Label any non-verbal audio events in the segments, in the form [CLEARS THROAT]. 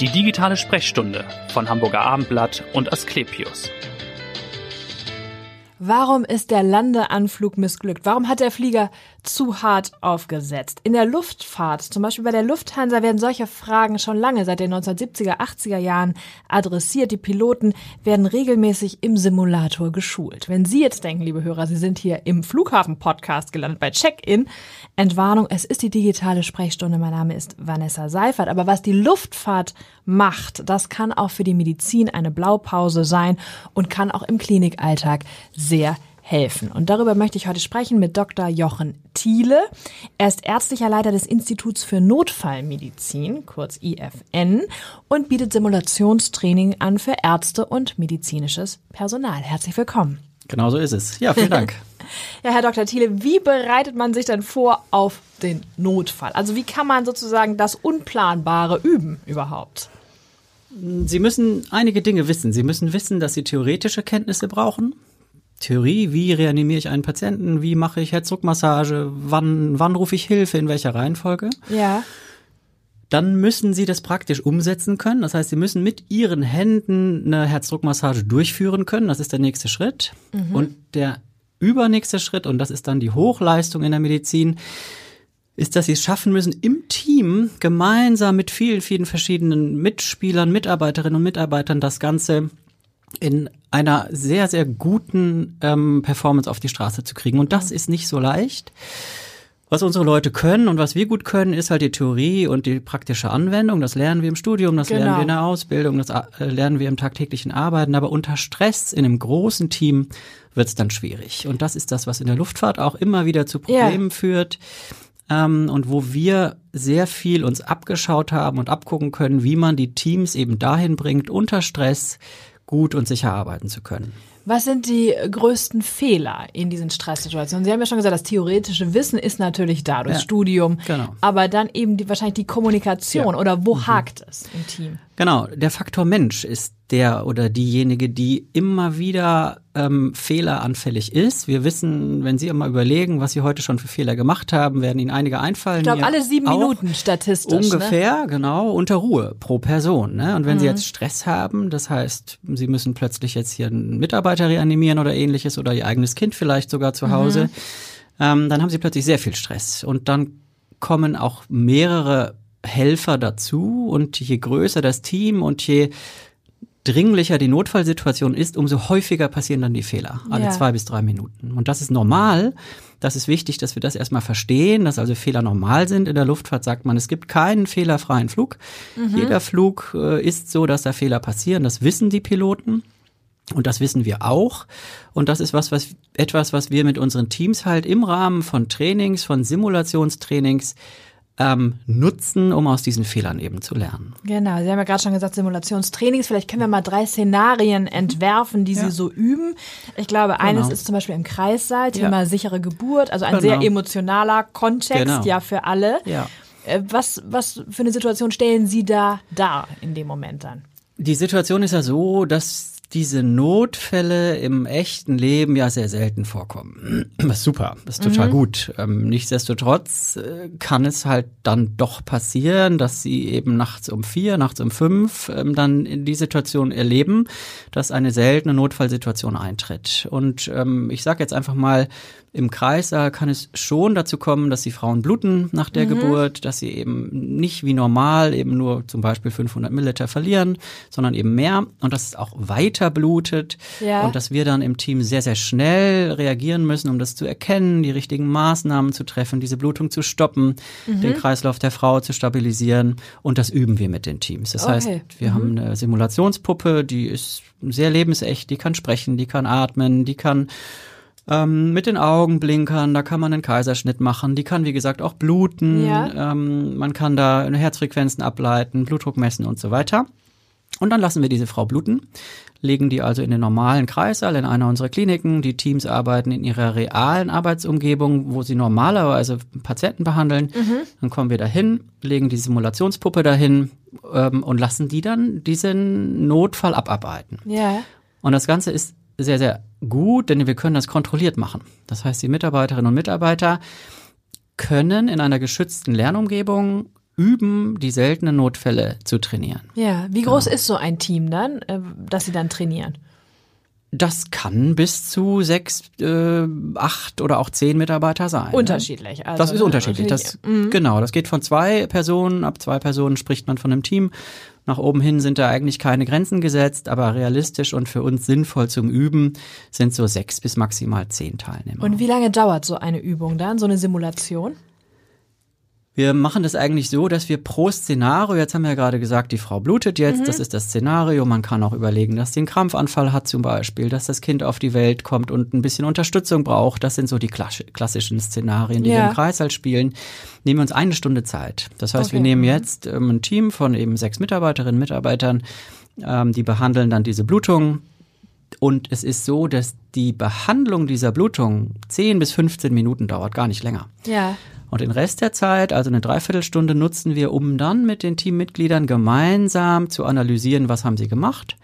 Die digitale Sprechstunde von Hamburger Abendblatt und Asklepios. Warum ist der Landeanflug missglückt? Warum hat der Flieger zu hart aufgesetzt? In der Luftfahrt, zum Beispiel bei der Lufthansa, werden solche Fragen schon lange seit den 1970er, 80er Jahren adressiert. Die Piloten werden regelmäßig im Simulator geschult. Wenn Sie jetzt denken, liebe Hörer, Sie sind hier im Flughafen-Podcast gelandet bei Check-in, Entwarnung, es ist die digitale Sprechstunde. Mein Name ist Vanessa Seifert. Aber was die Luftfahrt macht, das kann auch für die Medizin eine Blaupause sein und kann auch im Klinikalltag sehr helfen. Und darüber möchte ich heute sprechen mit Dr. Jochen Thiele. Er ist ärztlicher Leiter des Instituts für Notfallmedizin, kurz IFN, und bietet Simulationstraining an für Ärzte und medizinisches Personal. Herzlich willkommen. Genau so ist es. Ja, vielen Dank. [LAUGHS] ja, Herr Dr. Thiele, wie bereitet man sich denn vor auf den Notfall? Also wie kann man sozusagen das Unplanbare üben überhaupt? Sie müssen einige Dinge wissen. Sie müssen wissen, dass Sie theoretische Kenntnisse brauchen. Theorie, wie reanimiere ich einen Patienten, wie mache ich Herzdruckmassage, wann, wann rufe ich Hilfe, in welcher Reihenfolge. Ja. Dann müssen Sie das praktisch umsetzen können. Das heißt, Sie müssen mit Ihren Händen eine Herzdruckmassage durchführen können. Das ist der nächste Schritt. Mhm. Und der übernächste Schritt, und das ist dann die Hochleistung in der Medizin, ist, dass sie es schaffen müssen, im Team gemeinsam mit vielen, vielen verschiedenen Mitspielern, Mitarbeiterinnen und Mitarbeitern das Ganze in einer sehr, sehr guten ähm, Performance auf die Straße zu kriegen. Und das mhm. ist nicht so leicht. Was unsere Leute können und was wir gut können, ist halt die Theorie und die praktische Anwendung. Das lernen wir im Studium, das genau. lernen wir in der Ausbildung, das äh, lernen wir im tagtäglichen Arbeiten. Aber unter Stress in einem großen Team wird es dann schwierig. Und das ist das, was in der Luftfahrt auch immer wieder zu Problemen ja. führt. Ähm, und wo wir sehr viel uns abgeschaut haben und abgucken können, wie man die Teams eben dahin bringt, unter Stress gut und sicher arbeiten zu können. Was sind die größten Fehler in diesen Stresssituationen? Sie haben ja schon gesagt, das theoretische Wissen ist natürlich da, das ja, Studium. Genau. Aber dann eben die, wahrscheinlich die Kommunikation ja. oder wo mhm. hakt es im Team? Genau, der Faktor Mensch ist der oder diejenige, die immer wieder ähm, fehleranfällig ist. Wir wissen, wenn Sie immer überlegen, was Sie heute schon für Fehler gemacht haben, werden Ihnen einige einfallen. Ich glaube, alle sieben Minuten statistisch. Ne? Ungefähr, ne? genau, unter Ruhe pro Person. Ne? Und wenn mhm. Sie jetzt Stress haben, das heißt, Sie müssen plötzlich jetzt hier einen Mitarbeiter reanimieren oder ähnliches oder Ihr eigenes Kind vielleicht sogar zu Hause, mhm. ähm, dann haben Sie plötzlich sehr viel Stress. Und dann kommen auch mehrere Helfer dazu und je größer das Team und je dringlicher die Notfallsituation ist, umso häufiger passieren dann die Fehler, alle ja. zwei bis drei Minuten. Und das ist normal. Das ist wichtig, dass wir das erstmal verstehen, dass also Fehler normal sind. In der Luftfahrt sagt man, es gibt keinen fehlerfreien Flug. Mhm. Jeder Flug äh, ist so, dass da Fehler passieren. Das wissen die Piloten. Und das wissen wir auch. Und das ist was, was, etwas, was wir mit unseren Teams halt im Rahmen von Trainings, von Simulationstrainings ähm, nutzen, um aus diesen Fehlern eben zu lernen. Genau, Sie haben ja gerade schon gesagt, Simulationstrainings. Vielleicht können wir mal drei Szenarien entwerfen, die ja. Sie so üben. Ich glaube, genau. eines ist zum Beispiel im Kreissaal, Thema ja. sichere Geburt, also ein genau. sehr emotionaler Kontext genau. ja für alle. Ja. Äh, was, was für eine Situation stellen Sie da dar in dem Moment dann? Die Situation ist ja so, dass diese Notfälle im echten Leben ja sehr selten vorkommen. [CLEARS THROAT] Das ist super, das ist total mhm. gut. Ähm, nichtsdestotrotz äh, kann es halt dann doch passieren, dass sie eben nachts um vier, nachts um fünf ähm, dann in die Situation erleben, dass eine seltene Notfallsituation eintritt. Und ähm, ich sage jetzt einfach mal, im Kreissaal kann es schon dazu kommen, dass die Frauen bluten nach der mhm. Geburt, dass sie eben nicht wie normal eben nur zum Beispiel 500 Milliliter verlieren, sondern eben mehr und dass es auch weiter blutet ja. und dass wir dann im Team sehr, sehr schnell reagieren müssen, um das zu erkennen, die richtigen Maßnahmen zu treffen, diese Blutung zu stoppen, mhm. den Kreislauf der Frau zu stabilisieren und das üben wir mit den Teams. Das okay. heißt, wir mhm. haben eine Simulationspuppe, die ist sehr lebensecht, die kann sprechen, die kann atmen, die kann ähm, mit den Augenblinkern, da kann man einen Kaiserschnitt machen. Die kann, wie gesagt, auch bluten. Ja. Ähm, man kann da Herzfrequenzen ableiten, Blutdruck messen und so weiter. Und dann lassen wir diese Frau bluten, legen die also in den normalen Kreissaal in einer unserer Kliniken. Die Teams arbeiten in ihrer realen Arbeitsumgebung, wo sie normalerweise Patienten behandeln. Mhm. Dann kommen wir dahin, legen die Simulationspuppe dahin ähm, und lassen die dann diesen Notfall abarbeiten. Ja. Und das Ganze ist sehr, sehr gut, denn wir können das kontrolliert machen. Das heißt, die Mitarbeiterinnen und Mitarbeiter können in einer geschützten Lernumgebung üben, die seltenen Notfälle zu trainieren. Ja, wie groß ist so ein Team dann, äh, dass sie dann trainieren? Das kann bis zu sechs, äh, acht oder auch zehn Mitarbeiter sein. ne? Unterschiedlich. Also, Das ist unterschiedlich. Das, Mhm. Genau, das geht von zwei Personen, ab zwei Personen spricht man von einem Team. Nach oben hin sind da eigentlich keine Grenzen gesetzt, aber realistisch und für uns sinnvoll zum Üben sind so sechs bis maximal zehn Teilnehmer. Und wie lange dauert so eine Übung dann, so eine Simulation? Wir machen das eigentlich so, dass wir pro Szenario, jetzt haben wir ja gerade gesagt, die Frau blutet jetzt, das ist das Szenario. Man kann auch überlegen, dass sie einen Krampfanfall hat zum Beispiel, dass das Kind auf die Welt kommt und ein bisschen Unterstützung braucht. Das sind so die klass- klassischen Szenarien, die wir Ja. im Kreißsaal spielen. Nehmen wir uns eine Stunde Zeit. Das heißt, wir Okay. nehmen jetzt ähm, ein Team von eben sechs Mitarbeiterinnen und Mitarbeitern, ähm, die behandeln dann diese Blutung. Und es ist so, dass die Behandlung dieser Blutung 10 bis 15 Minuten dauert, gar nicht länger. Ja. Und den Rest der Zeit, also eine Dreiviertelstunde, nutzen wir, um dann mit den Teammitgliedern gemeinsam zu analysieren, was haben sie gemacht,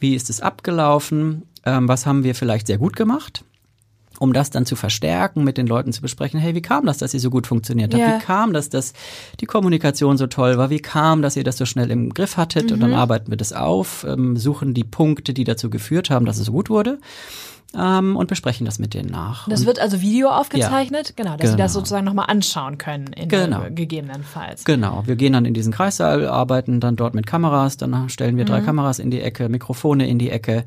wie ist es abgelaufen, ähm, was haben wir vielleicht sehr gut gemacht, um das dann zu verstärken, mit den Leuten zu besprechen, hey, wie kam das, dass ihr so gut funktioniert habt? Ja. Wie kam das, dass die Kommunikation so toll war? Wie kam, dass ihr das so schnell im Griff hattet? Und dann arbeiten wir das auf, ähm, suchen die Punkte, die dazu geführt haben, dass es so gut wurde. Ähm, und besprechen das mit denen nach. Das Und wird also Video aufgezeichnet, genau, dass sie das Genau. sozusagen nochmal anschauen können, in Genau. äh, gegebenenfalls. Genau, wir gehen dann in diesen Kreissaal, arbeiten dann dort mit Kameras, dann stellen wir Mhm. drei Kameras in die Ecke, Mikrofone in die Ecke,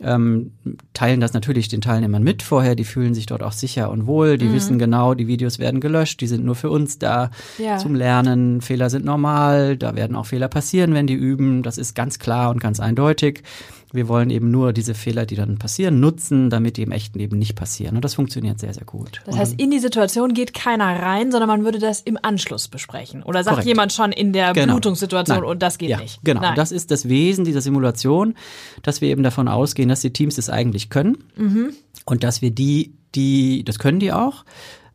ähm, teilen das natürlich den Teilnehmern mit vorher, die fühlen sich dort auch sicher und wohl, Mhm. die wissen genau, die Videos werden gelöscht, die sind nur für uns da Ja. zum Lernen, Fehler sind normal, da werden auch Fehler passieren, wenn die üben, das ist ganz klar und ganz eindeutig. Wir wollen eben nur diese Fehler, die dann passieren, nutzen, damit die im echten Leben nicht passieren. Und das funktioniert sehr, sehr gut. Das heißt, in die Situation geht keiner rein, sondern man würde das im Anschluss besprechen. Oder sagt Korrekt. jemand schon in der Genau. Blutungssituation Nein. und das geht ja, nicht. Genau, Nein. das ist das Wesen dieser Simulation, dass wir eben davon ausgehen, dass die Teams das eigentlich können Mhm. und dass wir die, die, das können die auch,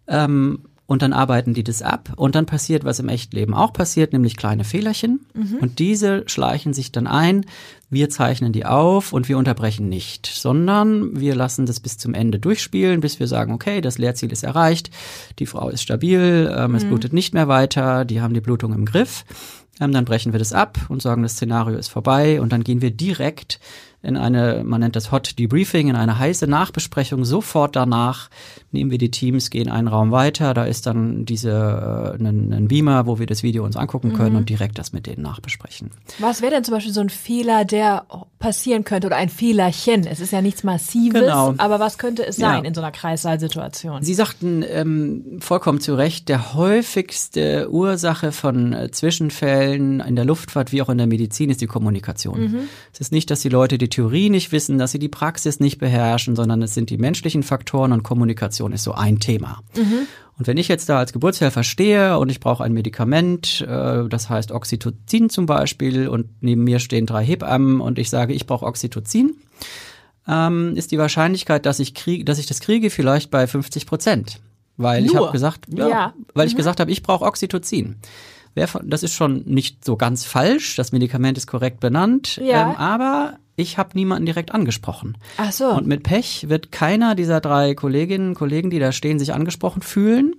ähm, und dann arbeiten die das ab und dann passiert, was im Echtleben auch passiert, nämlich kleine Fehlerchen Mhm. und diese schleichen sich dann ein. Wir zeichnen die auf und wir unterbrechen nicht, sondern wir lassen das bis zum Ende durchspielen, bis wir sagen, okay, das Lehrziel ist erreicht, die Frau ist stabil, ähm, Mhm. es blutet nicht mehr weiter, die haben die Blutung im Griff. Ähm, dann brechen wir das ab und sagen, das Szenario ist vorbei und dann gehen wir direkt in eine, man nennt das Hot Debriefing, in eine heiße Nachbesprechung. Sofort danach nehmen wir die Teams, gehen einen Raum weiter. Da ist dann diese äh, ein, ein Beamer, wo wir das Video uns angucken können und direkt das mit denen nachbesprechen. Was wäre denn zum Beispiel so ein Fehler, der passieren könnte oder ein Fehlerchen? Es ist ja nichts Massives, Genau. aber was könnte es sein Ja. in so einer Kreissaalsituation? Sie sagten ähm, vollkommen zu Recht, der häufigste Ursache von äh, Zwischenfällen in der Luftfahrt wie auch in der Medizin ist die Kommunikation. Es ist nicht, dass die Leute die Theorie nicht wissen, dass sie die Praxis nicht beherrschen, sondern es sind die menschlichen Faktoren und Kommunikation ist so ein Thema. Und wenn ich jetzt da als Geburtshelfer stehe und ich brauche ein Medikament, äh, das heißt Oxytocin zum Beispiel, und neben mir stehen drei Hebammen und ich sage, ich brauche Oxytocin, ähm, ist die Wahrscheinlichkeit, dass ich kriege, dass ich das kriege, vielleicht bei 50 Prozent. Weil ich Nur? habe gesagt, ja, Ja. weil ich gesagt habe, ich brauche Oxytocin. Das ist schon nicht so ganz falsch. Das Medikament ist korrekt benannt, Ja. ähm, aber ich habe niemanden direkt angesprochen. Ach so. Und mit Pech wird keiner dieser drei Kolleginnen und Kollegen, die da stehen, sich angesprochen fühlen.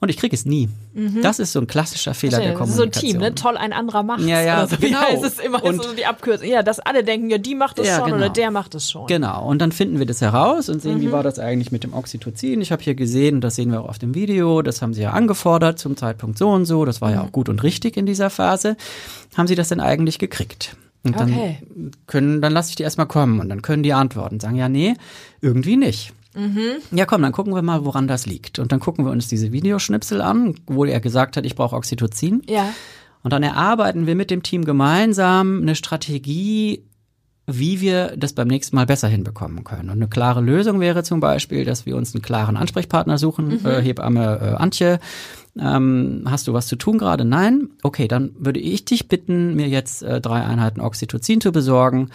Und ich kriege es nie. Das ist so ein klassischer Fehler der Mhm. das ist so ein Kommunikation. Team, ne? Toll, ein anderer macht's. Ja, ja, oder so. genau. Wie heißt es immer Und- so die Abkürzung? Ja, dass alle denken, ja, die macht es Ja, schon genau. oder der macht es schon. Genau, und dann finden wir das heraus und sehen, wie Mhm. war das eigentlich mit dem Oxytocin. Ich habe hier gesehen, das sehen wir auch auf dem Video, das haben Sie ja angefordert zum Zeitpunkt so und so, das war ja Mhm. auch gut und richtig in dieser Phase. Haben Sie das denn eigentlich gekriegt? Und dann Okay. können, dann lasse ich die erstmal kommen und dann können die antworten, sagen, ja, nee, irgendwie nicht. Mhm. Ja, komm, dann gucken wir mal, woran das liegt. Und dann gucken wir uns diese Videoschnipsel an, wo er gesagt hat, ich brauche Oxytocin. Ja. Und dann erarbeiten wir mit dem Team gemeinsam eine Strategie, wie wir das beim nächsten Mal besser hinbekommen können. Und eine klare Lösung wäre zum Beispiel, dass wir uns einen klaren Ansprechpartner suchen, äh, Hebamme äh, Antje. Ähm, hast du was zu tun gerade? Nein? Okay, dann würde ich dich bitten, mir jetzt äh, drei Einheiten Oxytocin zu besorgen.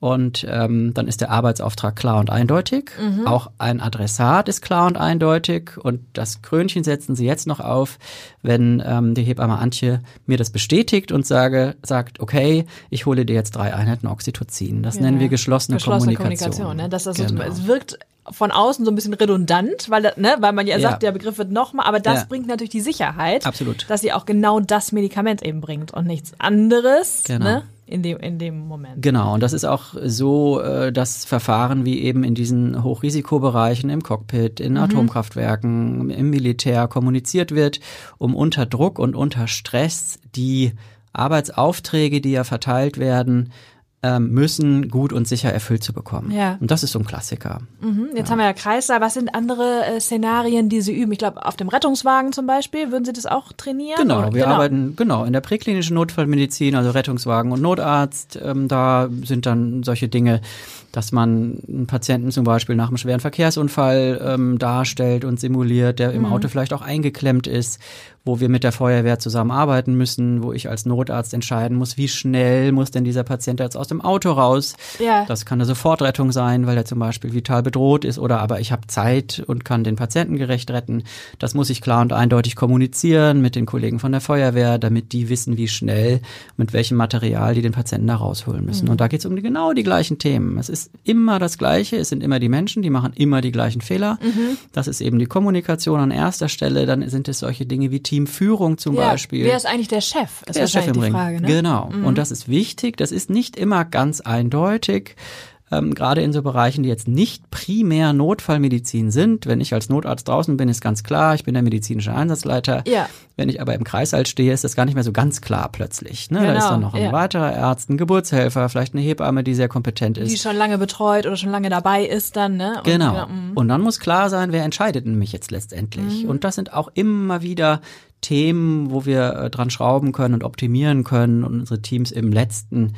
Und ähm, dann ist der Arbeitsauftrag klar und eindeutig. Auch ein Adressat ist klar und eindeutig. Und das Krönchen setzen Sie jetzt noch auf, wenn ähm, die Hebamme Antje mir das bestätigt und sage, sagt, okay, ich hole dir jetzt drei Einheiten Oxytocin. Das nennen wir geschlossene, Geschlossene Kommunikation. Kommunikation ne? das ist also, Genau. Es wirkt von außen so ein bisschen redundant, weil, ne, weil man ja, Ja. sagt, der Begriff wird nochmal, aber das Ja. bringt natürlich die Sicherheit, Absolut. dass sie auch genau das Medikament eben bringt und nichts anderes, Genau. ne, in dem, in dem Moment. Genau, und das ist auch so äh, das Verfahren, wie eben in diesen Hochrisikobereichen im Cockpit, in Atomkraftwerken, im Militär kommuniziert wird, um unter Druck und unter Stress die Arbeitsaufträge, die ja verteilt werden, ähm, müssen gut und sicher erfüllt zu bekommen. Ja. Und das ist so ein Klassiker. Mhm, Jetzt haben wir ja Kreissaal. Was sind andere äh, Szenarien, die Sie üben? Ich glaube, auf dem Rettungswagen zum Beispiel, würden Sie das auch trainieren? Genau, Oder- wir arbeiten genau in der präklinischen Notfallmedizin, also Rettungswagen und Notarzt. Ähm, da sind dann solche Dinge, dass man einen Patienten zum Beispiel nach einem schweren Verkehrsunfall ähm, darstellt und simuliert, der im Auto vielleicht auch eingeklemmt ist, wo wir mit der Feuerwehr zusammenarbeiten müssen, wo ich als Notarzt entscheiden muss, wie schnell muss denn dieser Patient jetzt aus dem Auto raus. Ja. Das kann eine Sofortrettung sein, weil er zum Beispiel vital bedroht ist oder aber ich habe Zeit und kann den Patienten gerecht retten. Das muss ich klar und eindeutig kommunizieren mit den Kollegen von der Feuerwehr, damit die wissen, wie schnell, mit welchem Material die den Patienten da rausholen müssen. Und da geht es um genau die gleichen Themen. Es ist immer das Gleiche, es sind immer die Menschen, die machen immer die gleichen Fehler. Das ist eben die Kommunikation an erster Stelle. Dann sind es solche Dinge wie Teamführung zum ja. Beispiel. Wer ist eigentlich der Chef? Ist Der Chef im Ring. Frage, ne? Genau. Und das ist wichtig. Das ist nicht immer ganz eindeutig. Ähm, gerade in so Bereichen, die jetzt nicht primär Notfallmedizin sind. Wenn ich als Notarzt draußen bin, ist ganz klar, ich bin der medizinische Einsatzleiter. Ja. Wenn ich aber im Kreißsaal stehe, ist das gar nicht mehr so ganz klar plötzlich. Ne? da Genau, ist dann noch ein ja. weiterer Arzt, ein Geburtshelfer, vielleicht eine Hebamme, die sehr kompetent ist. Die schon lange betreut oder schon lange dabei ist dann, ne? Und, Genau. Ja, mm. Und dann muss klar sein, wer entscheidet nämlich jetzt letztendlich. Mhm. Und das sind auch immer wieder Themen, wo wir äh, dran schrauben können und optimieren können und unsere Teams im letzten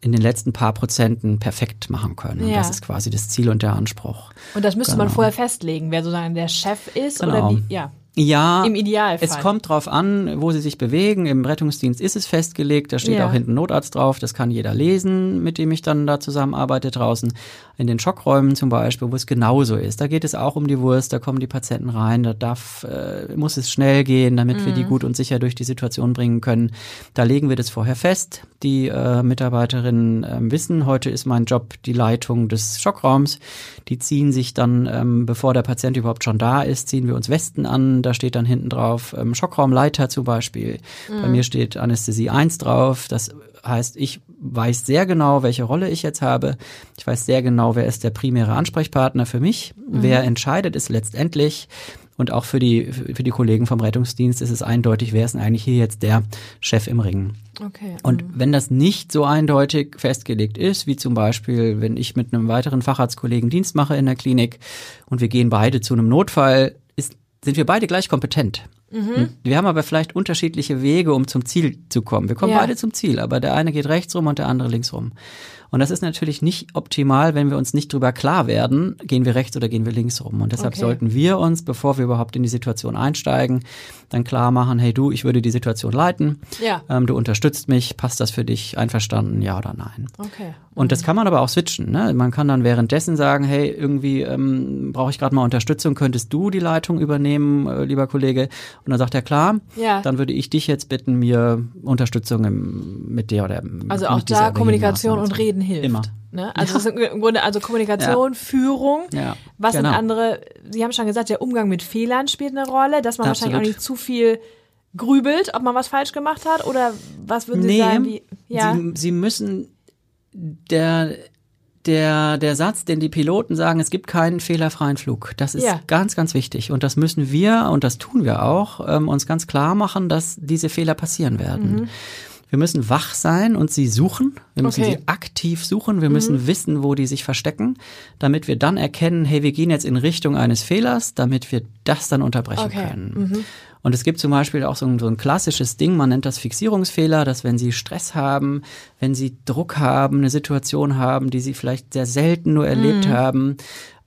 in den letzten paar Prozenten perfekt machen können. Ja. das ist quasi das Ziel und der Anspruch. Und das müsste man Genau. vorher festlegen, wer sozusagen der Chef ist oder Genau. wie, ja. Ja, Im Idealfall. es kommt drauf an, wo sie sich bewegen. Im Rettungsdienst ist es festgelegt, da steht Ja. auch hinten Notarzt drauf, das kann jeder lesen, mit dem ich dann da zusammenarbeite draußen. In den Schockräumen zum Beispiel, wo es genauso ist, da geht es auch um die Wurst, da kommen die Patienten rein, da darf, äh, muss es schnell gehen, damit wir die Mhm. gut und sicher durch die Situation bringen können. Da legen wir das vorher fest. Die äh, Mitarbeiterinnen ähm, wissen, heute ist mein Job die Leitung des Schockraums. Die ziehen sich dann, ähm, bevor der Patient überhaupt schon da ist, ziehen wir uns Westen an. Da steht dann hinten drauf ähm, Schockraumleiter zum Beispiel. Bei mir steht Anästhesie 1 drauf. Das heißt, ich weiß sehr genau, welche Rolle ich jetzt habe. Ich weiß sehr genau, wer ist der primäre Ansprechpartner für mich. Wer entscheidet ist letztendlich. Und auch für die, für die Kollegen vom Rettungsdienst ist es eindeutig, wer ist denn eigentlich hier jetzt der Chef im Ring. Okay. Und wenn das nicht so eindeutig festgelegt ist, wie zum Beispiel, wenn ich mit einem weiteren Facharztkollegen Dienst mache in der Klinik und wir gehen beide zu einem Notfall, sind wir beide gleich kompetent. Und Wir haben aber vielleicht unterschiedliche Wege, um zum Ziel zu kommen. Wir kommen Ja. beide zum Ziel, aber der eine geht rechts rum und der andere links rum. Und das ist natürlich nicht optimal, wenn wir uns nicht drüber klar werden, gehen wir rechts oder gehen wir links rum. Und deshalb Okay. sollten wir uns, bevor wir überhaupt in die Situation einsteigen, dann klar machen, hey du, ich würde die Situation leiten. Ja. Ähm, du unterstützt mich, passt das für dich, einverstanden, ja oder nein? Okay. Und das kann man aber auch switchen. Ne? Man kann dann währenddessen sagen, hey, irgendwie ähm, brauche ich gerade mal Unterstützung, könntest du die Leitung übernehmen, äh, lieber Kollege? Und dann sagt er, klar, Ja. dann würde ich dich jetzt bitten, mir Unterstützung im, mit dir oder Also auch da Kommunikation und zu- Reden hilft. Immer. Ne? Also ist im Grunde also Kommunikation, Führung. Ja, Was genau. sind andere? Sie haben schon gesagt, der Umgang mit Fehlern spielt eine Rolle, dass man wahrscheinlich auch Absolut. nicht zu viel grübelt, ob man was falsch gemacht hat oder was würden Sie Nee, sagen? Wie, ja. sie, sie müssen der der, der Satz, den die Piloten sagen, es gibt keinen fehlerfreien Flug. Das ist Ja. ganz, ganz wichtig. Und das müssen wir, und das tun wir auch, ähm, uns ganz klar machen, dass diese Fehler passieren werden. Wir müssen wach sein und sie suchen. Wir müssen Okay. sie aktiv suchen. Wir müssen wissen, wo die sich verstecken, damit wir dann erkennen, hey, wir gehen jetzt in Richtung eines Fehlers, damit wir das dann unterbrechen Okay. können. Und es gibt zum Beispiel auch so ein, so ein klassisches Ding, man nennt das Fixierungsfehler, dass wenn Sie Stress haben, wenn Sie Druck haben, eine Situation haben, die Sie vielleicht sehr selten nur erlebt haben,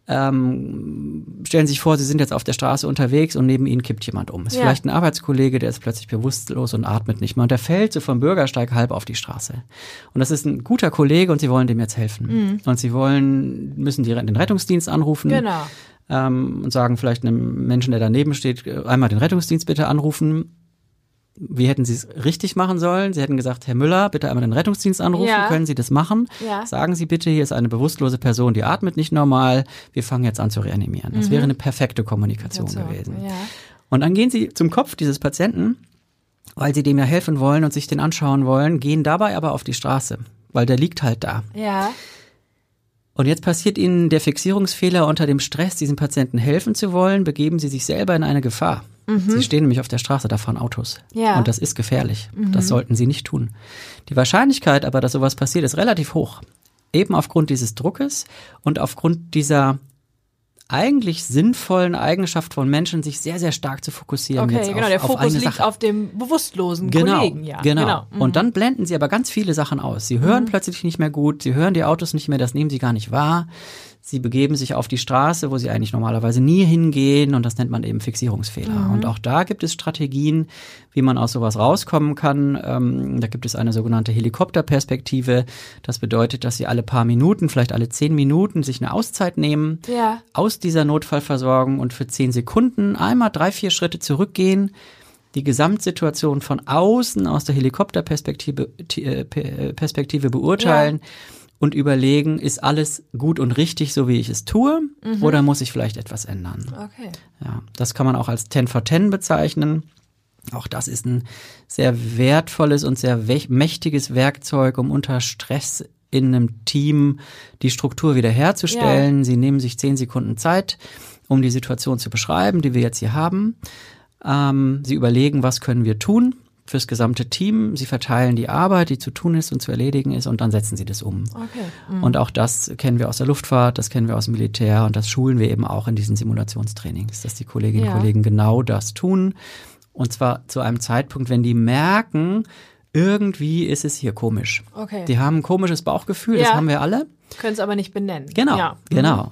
ähm, stellen Sie sich vor, Sie sind jetzt auf der Straße unterwegs und neben Ihnen kippt jemand um. Ist Ja. vielleicht ein Arbeitskollege, der ist plötzlich bewusstlos und atmet nicht mehr und der fällt so vom Bürgersteig halb auf die Straße. Und das ist ein guter Kollege und Sie wollen dem jetzt helfen. Und Sie wollen, müssen die, den Rettungsdienst anrufen Genau. ähm, und sagen vielleicht einem Menschen, der daneben steht, äh, einmal den Rettungsdienst bitte anrufen. Wie hätten Sie es richtig machen sollen? Sie hätten gesagt, Herr Müller, bitte einmal den Rettungsdienst anrufen. Ja. Können Sie das machen? Ja. Sagen Sie bitte, hier ist eine bewusstlose Person, die atmet nicht normal. Wir fangen jetzt an zu reanimieren. Das wäre eine perfekte Kommunikation Mhm. So, gewesen. Ja. Und dann gehen Sie zum Kopf dieses Patienten, weil Sie dem ja helfen wollen und sich den anschauen wollen, gehen dabei aber auf die Straße, weil der liegt halt da. Ja. Und jetzt passiert Ihnen der Fixierungsfehler unter dem Stress, diesem Patienten helfen zu wollen, begeben Sie sich selber in eine Gefahr. Sie stehen nämlich auf der Straße, da fahren Autos. Ja. Und das ist gefährlich. Das sollten Sie nicht tun. Die Wahrscheinlichkeit aber, dass sowas passiert, ist relativ hoch. Eben aufgrund dieses Druckes und aufgrund dieser eigentlich sinnvollen Eigenschaft von Menschen, sich sehr, sehr stark zu fokussieren. Okay, jetzt genau. auf, der auf Fokus eine liegt Sache. auf dem bewusstlosen Genau, Kollegen. Ja, genau. Mhm. Und dann blenden sie aber ganz viele Sachen aus. Sie hören plötzlich nicht mehr gut, sie hören die Autos nicht mehr, das nehmen sie gar nicht wahr. Sie begeben sich auf die Straße, wo sie eigentlich normalerweise nie hingehen und das nennt man eben Fixierungsfehler. Und auch da gibt es Strategien, wie man aus sowas rauskommen kann. Ähm, da gibt es eine sogenannte Helikopterperspektive. Das bedeutet, dass sie alle paar Minuten, vielleicht alle zehn Minuten, sich eine Auszeit nehmen Ja. aus dieser Notfallversorgung und für zehn Sekunden einmal drei, vier Schritte zurückgehen, die Gesamtsituation von außen aus der Helikopterperspektive äh, Pe- Perspektive beurteilen und überlegen, ist alles gut und richtig, so wie ich es tue, oder muss ich vielleicht etwas ändern? Okay. Ja, das kann man auch als 10 for 10 bezeichnen. Auch das ist ein sehr wertvolles und sehr mächtiges Werkzeug, um unter Stress in einem Team die Struktur wiederherzustellen. Sie nehmen sich zehn Sekunden Zeit, um die Situation zu beschreiben, die wir jetzt hier haben. Ähm, sie überlegen, was können wir tun fürs gesamte Team. Sie verteilen die Arbeit, die zu tun ist und zu erledigen ist, und dann setzen sie das um. Okay. Und auch das kennen wir aus der Luftfahrt, das kennen wir aus dem Militär und das schulen wir eben auch in diesen Simulationstrainings, dass die Kolleginnen Ja. und Kollegen genau das tun. Und zwar zu einem Zeitpunkt, wenn die merken, irgendwie ist es hier komisch. Okay. Die haben ein komisches Bauchgefühl, das Ja. haben wir alle. Können es aber nicht benennen. Genau, Ja. Mhm. genau.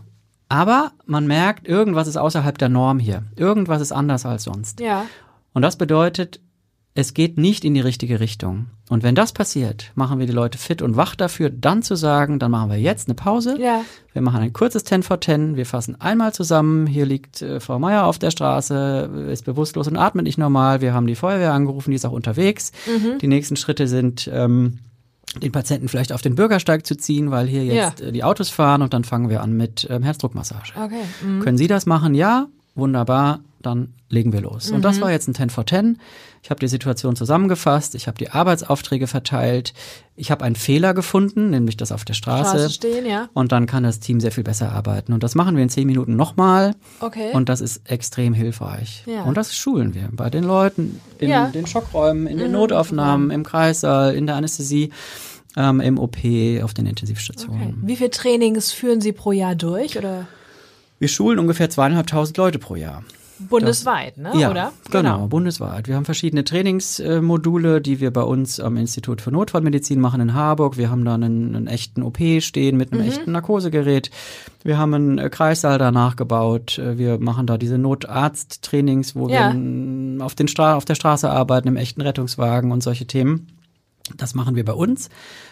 Aber man merkt, irgendwas ist außerhalb der Norm hier. Irgendwas ist anders als sonst. Ja. Und das bedeutet, es geht nicht in die richtige Richtung. Und wenn das passiert, machen wir die Leute fit und wach dafür, dann zu sagen, dann machen wir jetzt eine Pause. Ja. Wir machen ein kurzes 10 for 10. Wir fassen einmal zusammen. Hier liegt äh, Frau Meier auf der Straße, ist bewusstlos und atmet nicht normal. Wir haben die Feuerwehr angerufen, die ist auch unterwegs. Mhm. Die nächsten Schritte sind, ähm, den Patienten vielleicht auf den Bürgersteig zu ziehen, weil hier jetzt Ja. äh, die Autos fahren und dann fangen wir an mit ähm, Herzdruckmassage. Okay. Mhm. Können Sie das machen? Ja, wunderbar, dann legen wir los. Und Mhm. das war jetzt ein 10 for 10. Ich habe die Situation zusammengefasst, ich habe die Arbeitsaufträge verteilt, ich habe einen Fehler gefunden, nämlich das auf der Straße. Straße stehen, ja. Und dann kann das Team sehr viel besser arbeiten. Und das machen wir in zehn Minuten nochmal. Okay. Und das ist extrem hilfreich. Ja. Und das schulen wir bei den Leuten, in Ja. Mhm. den Schockräumen, in den Notaufnahmen, im Kreissaal, in der Anästhesie, ähm, im OP, auf den Intensivstationen. okay. Wie viele Trainings führen Sie pro Jahr durch oder Wir schulen ungefähr zweieinhalbtausend Leute pro Jahr. Bundesweit, ne? Ja, oder? genau, bundesweit. Wir haben verschiedene Trainingsmodule, die wir bei uns am Institut für Notfallmedizin machen in Harburg. Wir haben da einen, einen echten OP stehen mit Mhm. einem echten Narkosegerät. Wir haben einen äh, Kreissaal danach gebaut. Äh, Wir machen da diese Notarzttrainings, wo Ja. wir auf, den Stra auf der Straße arbeiten, im echten Rettungswagen und solche Themen. Das machen wir bei uns.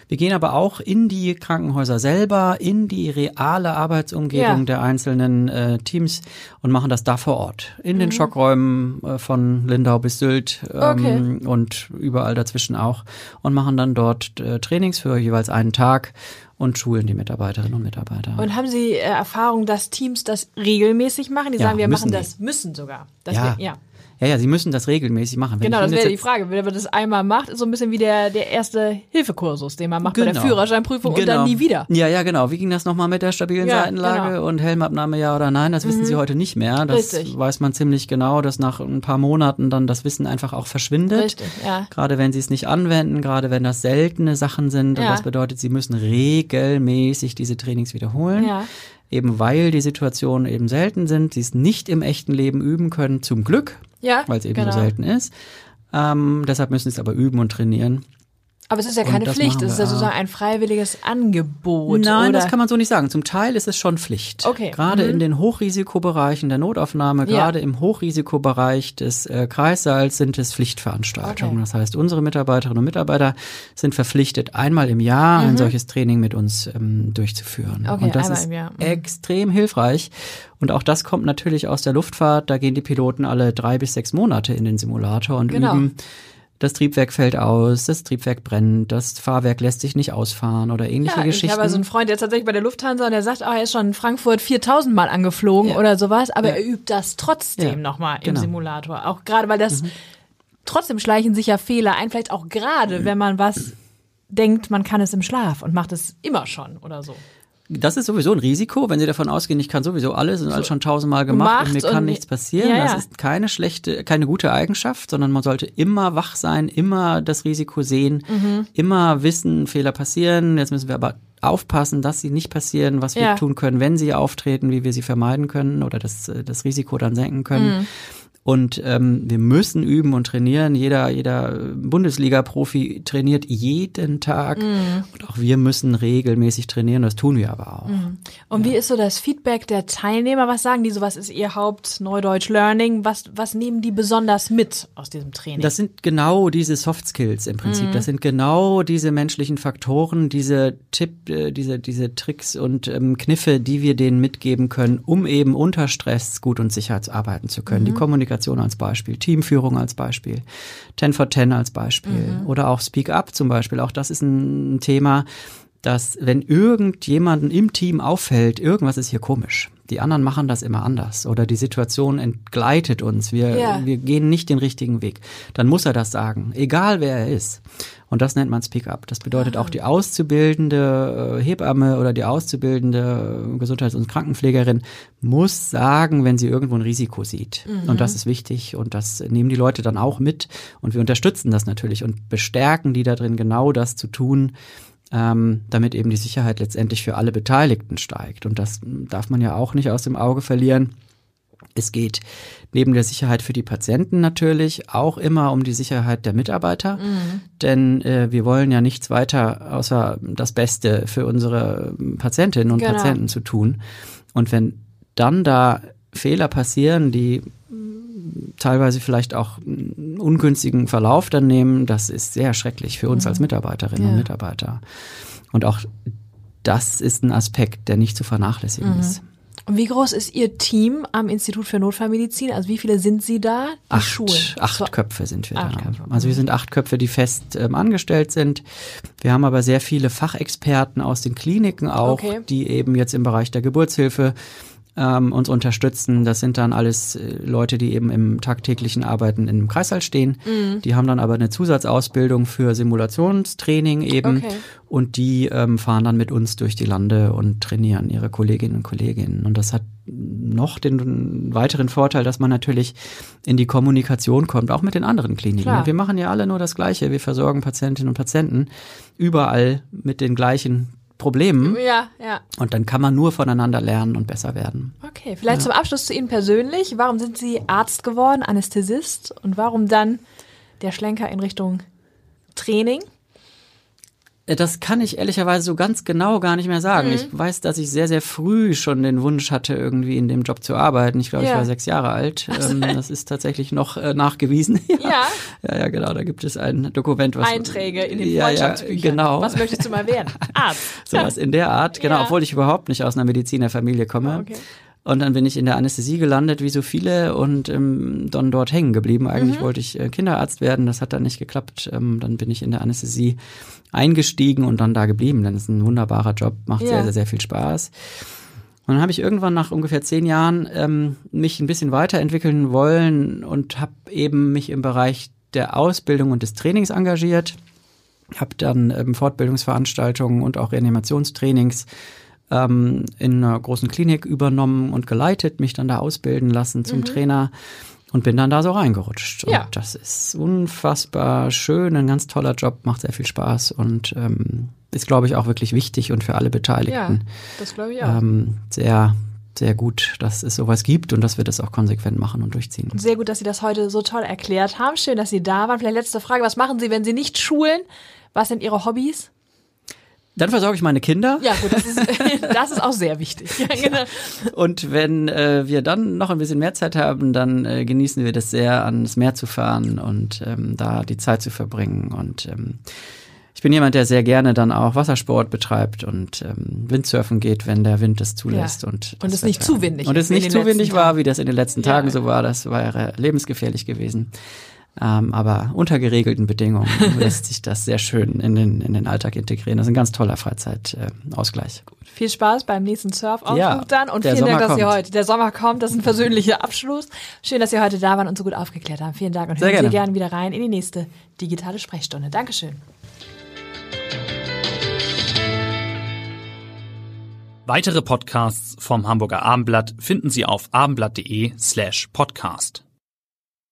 Wir gehen aber auch in die Krankenhäuser selber, in die reale Arbeitsumgebung Ja. der einzelnen äh, Teams und machen das da vor Ort. In den Schockräumen äh, von Lindau bis Sylt ähm, und überall dazwischen auch und machen dann dort äh, Trainings für jeweils einen Tag und schulen die Mitarbeiterinnen und Mitarbeiter. Und haben Sie äh, Erfahrung, dass Teams das regelmäßig machen? Die Ja, sagen, wir machen die. das, müssen sogar. Ja. Wir, ja. Ja, ja, sie müssen das regelmäßig machen. Wenn Genau, das wäre die Frage. Wenn man das einmal macht, ist so ein bisschen wie der, der erste Hilfekursus, den man macht bei der Genau. Führerscheinprüfung und dann nie wieder. Ja, ja, genau. Wie ging das nochmal mit der stabilen Ja, Seitenlage genau. und Helmabnahme ja oder nein? Das wissen Sie heute nicht mehr. Das Richtig. weiß man ziemlich genau, dass nach ein paar Monaten dann das Wissen einfach auch verschwindet. Richtig, ja. Gerade wenn Sie es nicht anwenden, gerade wenn das seltene Sachen sind. Und Ja. das bedeutet, Sie müssen regelmäßig diese Trainings wiederholen. Ja. Eben weil die Situationen eben selten sind, Sie es nicht im echten Leben üben können, zum Glück, Ja, weil es eben genau. so selten ist. Ähm, deshalb müssen Sie es aber üben und trainieren. Aber es ist ja keine Pflicht, es ist ja sozusagen ein freiwilliges Angebot. Nein, oder? das kann man so nicht sagen. Zum Teil ist es schon Pflicht. Okay. Gerade Mhm. in den Hochrisikobereichen der Notaufnahme, Ja. gerade im Hochrisikobereich des äh, Kreissaals sind es Pflichtveranstaltungen. Okay. Das heißt, unsere Mitarbeiterinnen und Mitarbeiter sind verpflichtet, einmal im Jahr ein solches Training mit uns ähm, durchzuführen. Mhm. Okay, und das ist im Jahr. Mhm. extrem hilfreich. Und auch das kommt natürlich aus der Luftfahrt. Da gehen die Piloten alle drei bis sechs Monate in den Simulator und Genau. üben das Triebwerk fällt aus, das Triebwerk brennt, das Fahrwerk lässt sich nicht ausfahren oder ähnliche ja, Geschichten. Ich habe also einen Freund, der ist tatsächlich bei der Lufthansa und der sagt, ah, er ist schon in Frankfurt 4000 Mal angeflogen Ja. oder sowas, aber Ja. er übt das trotzdem Ja, nochmal im genau. Simulator. Auch gerade, weil das trotzdem schleichen sich ja Fehler ein, vielleicht auch gerade, wenn man was denkt, man kann es im Schlaf und macht es immer schon oder so. Das ist sowieso ein Risiko, wenn Sie davon ausgehen, ich kann sowieso alles und alles schon tausendmal gemacht, und mir gemacht kann und- nichts passieren. Ja, Das ja. ist keine schlechte, keine gute Eigenschaft, sondern man sollte immer wach sein, immer das Risiko sehen, Mhm. immer wissen, Fehler passieren. Jetzt müssen wir aber aufpassen, dass sie nicht passieren, was wir Ja. tun können, wenn sie auftreten, wie wir sie vermeiden können oder das, äh, das Risiko dann senken können. Mhm. Und ähm, wir müssen üben und trainieren. Jeder, jeder Bundesliga-Profi trainiert jeden Tag. Mhm. Und auch wir müssen regelmäßig trainieren. Das tun wir aber auch. Und wie ist so das Feedback der Teilnehmer? Was sagen die so? Was ist ihr Haupt-Neudeutsch-Learning? Was, was nehmen die besonders mit aus diesem Training? Das sind genau diese Soft Skills im Prinzip. Das sind genau diese menschlichen Faktoren, diese Tipp, äh, diese, diese Tricks und ähm, Kniffe, die wir denen mitgeben können, um eben unter Stress gut und sicher arbeiten zu können. Die Kommunikation als Beispiel, Teamführung als Beispiel, 10 for 10 als Beispiel oder auch Speak Up zum Beispiel. Auch das ist ein Thema, dass wenn irgendjemanden im Team auffällt, irgendwas ist hier komisch. Die anderen machen das immer anders oder die Situation entgleitet uns. Wir, Ja. wir gehen nicht den richtigen Weg. Dann muss er das sagen, egal wer er ist. Und das nennt man Speak Up. Das bedeutet auch die auszubildende äh, Hebamme oder die auszubildende äh, Gesundheits- und Krankenpflegerin muss sagen, wenn sie irgendwo ein Risiko sieht. Und das ist wichtig und das nehmen die Leute dann auch mit und wir unterstützen das natürlich und bestärken die da drin, genau das zu tun, ähm, damit eben die Sicherheit letztendlich für alle Beteiligten steigt. Und das darf man ja auch nicht aus dem Auge verlieren. Es geht neben der Sicherheit für die Patienten natürlich auch immer um die Sicherheit der Mitarbeiter, denn äh, wir wollen ja nichts weiter außer das Beste für unsere Patientinnen und Genau. Patienten zu tun. Und wenn dann da Fehler passieren, die teilweise vielleicht auch einen ungünstigen Verlauf dann nehmen, das ist sehr schrecklich für uns als Mitarbeiterinnen Ja. und Mitarbeiter. Und auch das ist ein Aspekt, der nicht zu vernachlässigen ist. Und wie groß ist Ihr Team am Institut für Notfallmedizin? Also wie viele sind Sie da? Die Acht, Schulen. acht So, Köpfe sind wir Acht da. Köpfe, Also wir sind acht Köpfe, die fest ähm, angestellt sind. Wir haben aber sehr viele Fachexperten aus den Kliniken auch, Okay. die eben jetzt im Bereich der Geburtshilfe ähm, uns unterstützen. Das sind dann alles äh, Leute, die eben im tagtäglichen Arbeiten im Kreißsaal stehen. Mhm. Die haben dann aber eine Zusatzausbildung für Simulationstraining eben Okay. und die ähm, fahren dann mit uns durch die Lande und trainieren ihre Kolleginnen und Kollegen. Und das hat noch den weiteren Vorteil, dass man natürlich in die Kommunikation kommt, auch mit den anderen Kliniken. Klar. Wir machen ja alle nur das Gleiche. Wir versorgen Patientinnen und Patienten überall mit den gleichen Problemen. Ja, ja. Und dann kann man nur voneinander lernen und besser werden. Okay, vielleicht zum Abschluss zu Ihnen persönlich. Warum sind Sie Arzt geworden, Anästhesist? Und warum dann der Schlenker in Richtung Training? Äh, Das kann ich ehrlicherweise so ganz genau gar nicht mehr sagen. Ich weiß, dass ich sehr, sehr früh schon den Wunsch hatte, irgendwie in dem Job zu arbeiten. Ich glaube, Ja. ich war sechs Jahre alt. Ähm, das ist tatsächlich noch äh, nachgewiesen. [LAUGHS] Ja. ja, ja, genau. Da gibt es ein Dokument, was Einträge in den ja, ja, genau. Was möchtest du mal werden? [LAUGHS] Arzt. Sowas in der Art, [LAUGHS] genau, Ja. obwohl ich überhaupt nicht aus einer Medizinerfamilie komme. Okay. Und dann bin ich in der Anästhesie gelandet, wie so viele, und ähm, dann dort hängen geblieben. Mhm. Eigentlich wollte ich äh, Kinderarzt werden, das hat dann nicht geklappt. Ähm, dann bin ich in der Anästhesie eingestiegen und dann da geblieben. Denn es ist ein wunderbarer Job, macht Ja. sehr, sehr, sehr viel Spaß. Und dann habe ich irgendwann nach ungefähr zehn Jahren ähm, mich ein bisschen weiterentwickeln wollen und habe eben mich im Bereich der Ausbildung und des Trainings engagiert. Habe dann ähm, Fortbildungsveranstaltungen und auch Reanimationstrainings ähm, in einer großen Klinik übernommen und geleitet, mich dann da ausbilden lassen zum Trainer und bin dann da so reingerutscht. Und Ja. das ist unfassbar schön, ein ganz toller Job, macht sehr viel Spaß und ähm, ist, glaube ich, auch wirklich wichtig und für alle Ja, Beteiligten das glaube ich auch. ähm, sehr, sehr gut, dass es sowas gibt und dass wir das auch konsequent machen und durchziehen. Sehr gut, dass Sie das heute so toll erklärt haben. Schön, dass Sie da waren. Vielleicht letzte Frage. Was machen Sie, wenn Sie nicht schulen? Was sind Ihre Hobbys? Dann versorge ich meine Kinder. Ja, gut, das ist, [LAUGHS] das ist auch sehr wichtig. Ja, genau. Und wenn äh, wir dann noch ein bisschen mehr Zeit haben, dann äh, genießen wir das sehr, ans Meer zu fahren und ähm, da die Zeit zu verbringen. Und ähm, ich bin jemand, der sehr gerne dann auch Wassersport betreibt und ähm, Windsurfen geht, wenn der Wind es zulässt. Ja. Und, Und es nicht zu windig Und es nicht zu windig war, wie das in den letzten Ja. Tagen so war. Das wäre lebensgefährlich gewesen. Ähm, aber unter geregelten Bedingungen [LAUGHS] lässt sich das sehr schön in den, in den Alltag integrieren. Das ist ein ganz toller Freizeitausgleich. Äh, Viel Spaß beim nächsten Surfausflug Ja, dann und vielen Dank, Sommer dass ihr kommt. heute, der Sommer kommt, das ist ein persönlicher Abschluss. Schön, dass ihr heute da waren und so gut aufgeklärt haben. Vielen Dank und Sehr hören Sie gerne. gerne wieder rein in die nächste digitale Sprechstunde. Dankeschön. Weitere Podcasts vom Hamburger Abendblatt finden Sie auf abendblatt.de slash podcast.